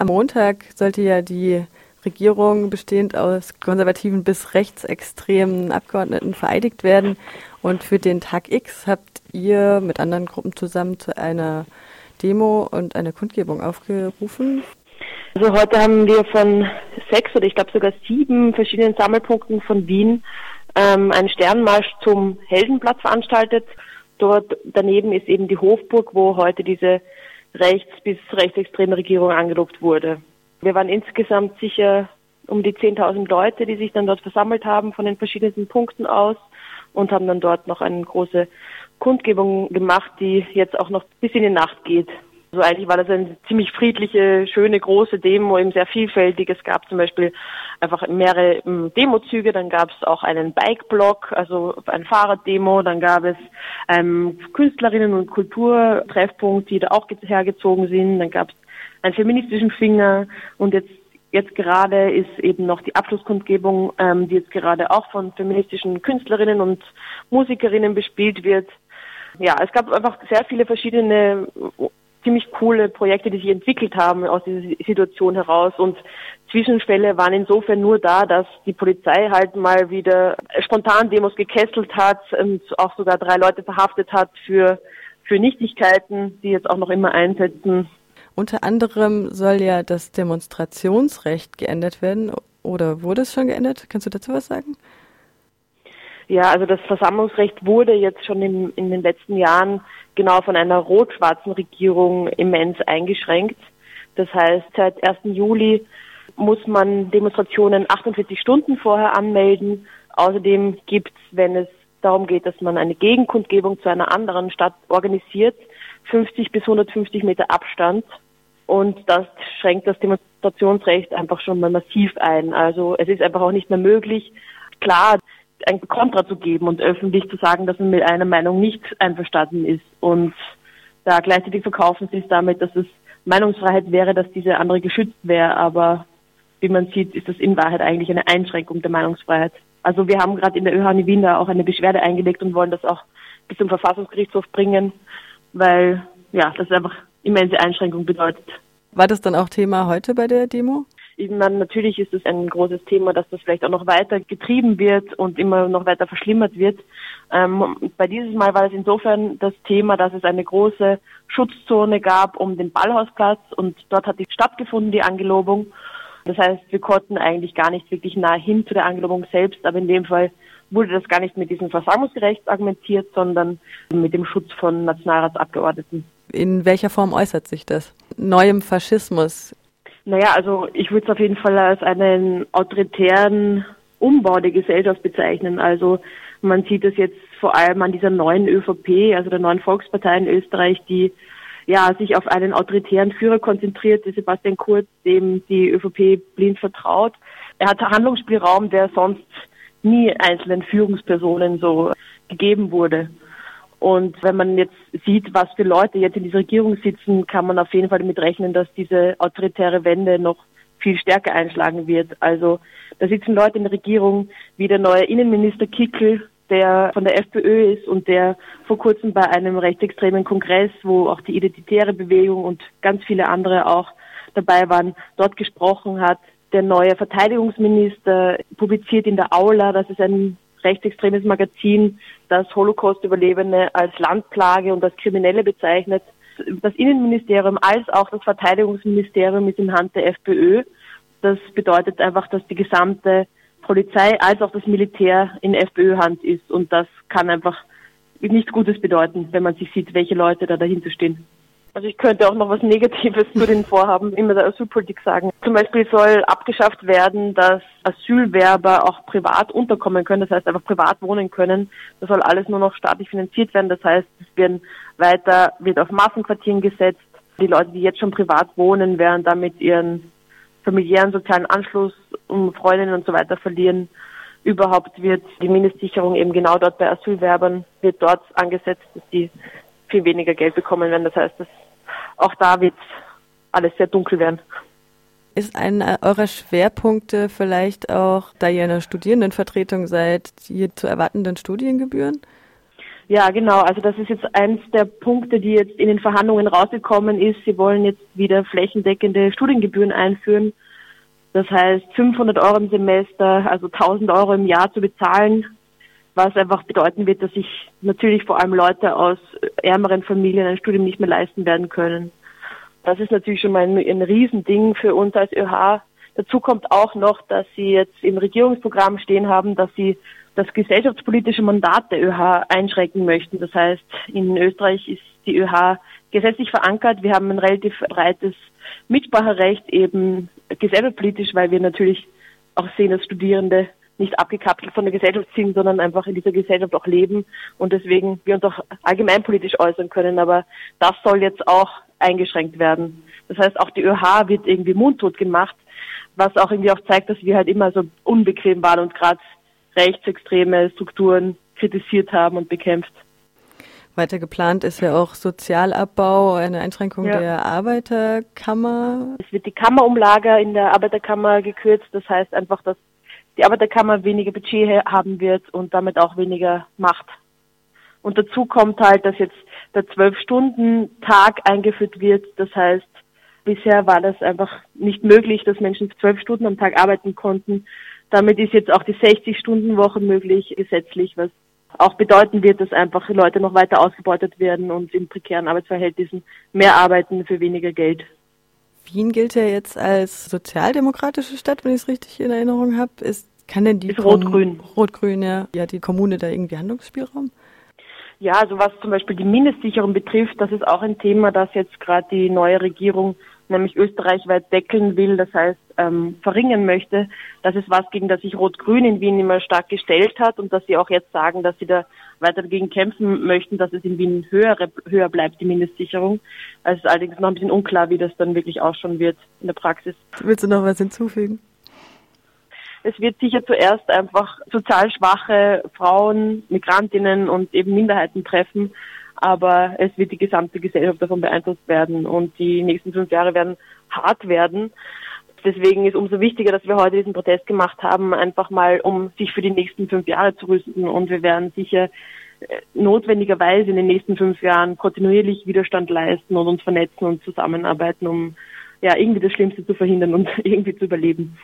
Am Montag sollte ja die Regierung bestehend aus konservativen bis rechtsextremen Abgeordneten vereidigt werden. Und für den Tag X habt ihr mit anderen Gruppen zusammen zu einer Demo und einer Kundgebung aufgerufen. Also heute haben wir von sechs oder ich glaube sogar sieben verschiedenen Sammelpunkten von Wien ähm, einen Sternmarsch zum Heldenplatz veranstaltet. Dort daneben ist eben die Hofburg, wo heute diese rechts- bis rechtsextreme Regierung angelobt wurde. Wir waren insgesamt sicher um die 10.000 Leute, die sich dann dort versammelt haben von den verschiedensten Punkten aus und haben dann dort noch eine große Kundgebung gemacht, die jetzt auch noch bis in die Nacht geht. Also eigentlich war das eine ziemlich friedliche, schöne, große Demo, eben sehr vielfältig. Es gab zum Beispiel einfach mehrere ähm, Demozüge, dann gab es auch einen Bike-Block, also ein Fahrraddemo, dann gab es ähm, Künstlerinnen- und Kulturtreffpunkt, die da auch hergezogen sind, dann gab es einen feministischen Finger und jetzt Jetzt gerade ist eben noch die Abschlusskundgebung, ähm, die jetzt gerade auch von feministischen Künstlerinnen und Musikerinnen bespielt wird. Ja, es gab einfach sehr viele verschiedene ziemlich coole Projekte, die sich entwickelt haben aus dieser Situation heraus und Zwischenfälle waren insofern nur da, dass die Polizei halt mal wieder spontan Demos gekesselt hat und auch sogar drei Leute verhaftet hat für, für Nichtigkeiten, die jetzt auch noch immer einsetzen. Unter anderem soll ja das Demonstrationsrecht geändert werden oder wurde es schon geändert? Kannst du dazu was sagen? Ja, also das Versammlungsrecht wurde jetzt schon in, in den letzten Jahren genau von einer rot-schwarzen Regierung immens eingeschränkt. Das heißt, seit 1. Juli muss man Demonstrationen 48 Stunden vorher anmelden. Außerdem gibt es, wenn es darum geht, dass man eine Gegenkundgebung zu einer anderen Stadt organisiert, 50 bis 150 Meter Abstand. Und das schränkt das Demonstrationsrecht einfach schon mal massiv ein. Also es ist einfach auch nicht mehr möglich, klar, ein Kontra zu geben und öffentlich zu sagen, dass man mit einer Meinung nicht einverstanden ist. Und da gleichzeitig verkaufen sie es damit, dass es Meinungsfreiheit wäre, dass diese andere geschützt wäre. Aber wie man sieht, ist das in Wahrheit eigentlich eine Einschränkung der Meinungsfreiheit. Also wir haben gerade in der ÖHN Wien da auch eine Beschwerde eingelegt und wollen das auch bis zum Verfassungsgerichtshof bringen, weil ja, das einfach immense Einschränkung bedeutet. War das dann auch Thema heute bei der Demo? Ich meine, natürlich ist es ein großes Thema, dass das vielleicht auch noch weiter getrieben wird und immer noch weiter verschlimmert wird. Ähm, bei dieses Mal war es insofern das Thema, dass es eine große Schutzzone gab um den Ballhausplatz und dort hat die stattgefunden, die Angelobung. Das heißt, wir konnten eigentlich gar nicht wirklich nahe hin zu der Angelobung selbst, aber in dem Fall wurde das gar nicht mit diesem Versammlungsgerecht argumentiert, sondern mit dem Schutz von Nationalratsabgeordneten. In welcher Form äußert sich das? Neuem Faschismus naja, also ich würde es auf jeden Fall als einen autoritären Umbau der Gesellschaft bezeichnen. Also man sieht es jetzt vor allem an dieser neuen ÖVP, also der neuen Volkspartei in Österreich, die ja sich auf einen autoritären Führer konzentriert, Sebastian Kurz, dem die ÖVP blind vertraut. Er hat Handlungsspielraum, der sonst nie einzelnen Führungspersonen so gegeben wurde. Und wenn man jetzt sieht, was für Leute jetzt in dieser Regierung sitzen, kann man auf jeden Fall damit rechnen, dass diese autoritäre Wende noch viel stärker einschlagen wird. Also da sitzen Leute in der Regierung wie der neue Innenminister Kickel, der von der FPÖ ist und der vor kurzem bei einem rechtsextremen Kongress, wo auch die Identitäre Bewegung und ganz viele andere auch dabei waren, dort gesprochen hat. Der neue Verteidigungsminister publiziert in der Aula, das ist ein rechtsextremes Magazin, das Holocaust-Überlebende als Landplage und als Kriminelle bezeichnet. Das Innenministerium als auch das Verteidigungsministerium ist in Hand der FPÖ. Das bedeutet einfach, dass die gesamte Polizei als auch das Militär in FPÖ-Hand ist. Und das kann einfach nichts Gutes bedeuten, wenn man sich sieht, welche Leute da dahinter stehen. Also ich könnte auch noch was Negatives zu den Vorhaben immer der Asylpolitik sagen. Zum Beispiel soll abgeschafft werden, dass Asylwerber auch privat unterkommen können, das heißt einfach privat wohnen können. Das soll alles nur noch staatlich finanziert werden. Das heißt, es werden weiter, wird auf Massenquartieren gesetzt. Die Leute, die jetzt schon privat wohnen, werden damit ihren familiären sozialen Anschluss um Freundinnen und so weiter verlieren. Überhaupt wird die Mindestsicherung eben genau dort bei Asylwerbern wird dort angesetzt, dass die viel weniger Geld bekommen werden. Das heißt, dass auch da wird alles sehr dunkel werden. Ist einer eurer Schwerpunkte vielleicht auch, da ihr eine Studierendenvertretung seid, die zu erwartenden Studiengebühren? Ja, genau. Also das ist jetzt eins der Punkte, die jetzt in den Verhandlungen rausgekommen ist. Sie wollen jetzt wieder flächendeckende Studiengebühren einführen. Das heißt 500 Euro im Semester, also 1000 Euro im Jahr zu bezahlen, was einfach bedeuten wird, dass sich natürlich vor allem Leute aus ärmeren Familien ein Studium nicht mehr leisten werden können. Das ist natürlich schon mal ein, ein Riesending für uns als ÖH. Dazu kommt auch noch, dass sie jetzt im Regierungsprogramm stehen haben, dass sie das gesellschaftspolitische Mandat der ÖH einschränken möchten. Das heißt, in Österreich ist die ÖH gesetzlich verankert. Wir haben ein relativ breites Mitspracherecht eben gesellschaftspolitisch, weil wir natürlich auch sehen, dass Studierende nicht abgekapselt von der Gesellschaft sind, sondern einfach in dieser Gesellschaft auch leben und deswegen wir uns auch allgemeinpolitisch äußern können. Aber das soll jetzt auch eingeschränkt werden. Das heißt, auch die ÖH wird irgendwie mundtot gemacht, was auch irgendwie auch zeigt, dass wir halt immer so unbequem waren und gerade rechtsextreme Strukturen kritisiert haben und bekämpft. Weiter geplant ist ja auch Sozialabbau, eine Einschränkung ja. der Arbeiterkammer. Es wird die Kammerumlage in der Arbeiterkammer gekürzt. Das heißt einfach, dass die Arbeiterkammer weniger Budget haben wird und damit auch weniger Macht. Und dazu kommt halt, dass jetzt der Zwölf-Stunden-Tag eingeführt wird. Das heißt, bisher war das einfach nicht möglich, dass Menschen zwölf Stunden am Tag arbeiten konnten. Damit ist jetzt auch die 60-Stunden-Woche möglich gesetzlich, was auch bedeuten wird, dass einfach Leute noch weiter ausgebeutet werden und in prekären Arbeitsverhältnissen mehr arbeiten für weniger Geld. Wien gilt ja jetzt als sozialdemokratische Stadt, wenn ich es richtig in Erinnerung habe. Ist, kann denn die Rot-Grün. Rot-Grün, ja. Ja, die Kommune da irgendwie Handlungsspielraum? Ja, also was zum Beispiel die Mindestsicherung betrifft, das ist auch ein Thema, das jetzt gerade die neue Regierung nämlich österreichweit deckeln will, das heißt ähm, verringern möchte. Das ist was, gegen das sich Rot-Grün in Wien immer stark gestellt hat und dass sie auch jetzt sagen, dass sie da weiter dagegen kämpfen möchten, dass es in Wien höher, höher bleibt, die Mindestsicherung. Also es ist allerdings noch ein bisschen unklar, wie das dann wirklich ausschauen wird in der Praxis. Willst du noch was hinzufügen? Es wird sicher zuerst einfach sozial schwache Frauen, Migrantinnen und eben Minderheiten treffen aber es wird die gesamte Gesellschaft davon beeinflusst werden und die nächsten fünf Jahre werden hart werden. Deswegen ist umso wichtiger, dass wir heute diesen Protest gemacht haben, einfach mal, um sich für die nächsten fünf Jahre zu rüsten. Und wir werden sicher äh, notwendigerweise in den nächsten fünf Jahren kontinuierlich Widerstand leisten und uns vernetzen und zusammenarbeiten, um ja irgendwie das Schlimmste zu verhindern und irgendwie zu überleben.